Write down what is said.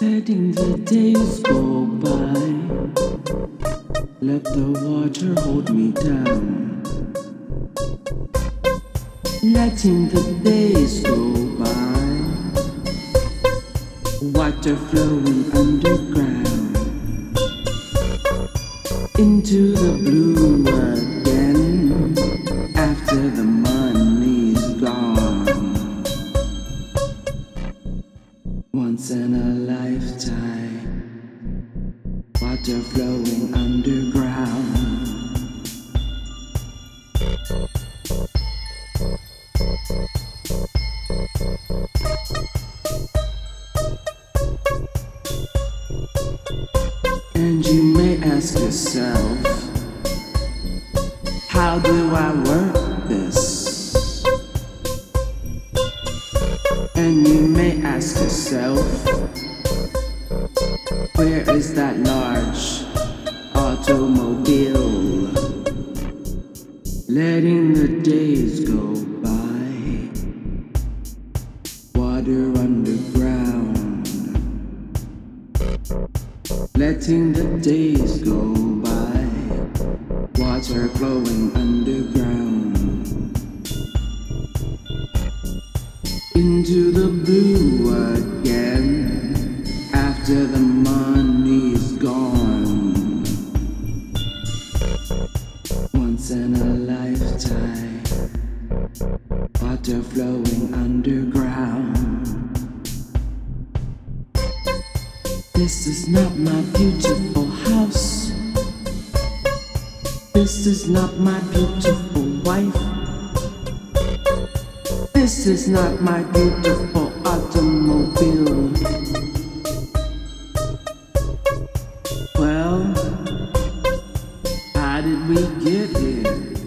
Letting the days go by. Let the water hold me down. Letting the days go by. Water flowing underground. Lifetime, water flowing underground. And you may ask yourself, how do I work this? And you may ask yourself, where is that large automobile? Letting the days go by, water underground. Letting the days go by, water flowing underground. Into the blue Once in a lifetime, water flowing underground. This is not my beautiful house. This is not my beautiful wife. This is not my beautiful automobile. How did we get here?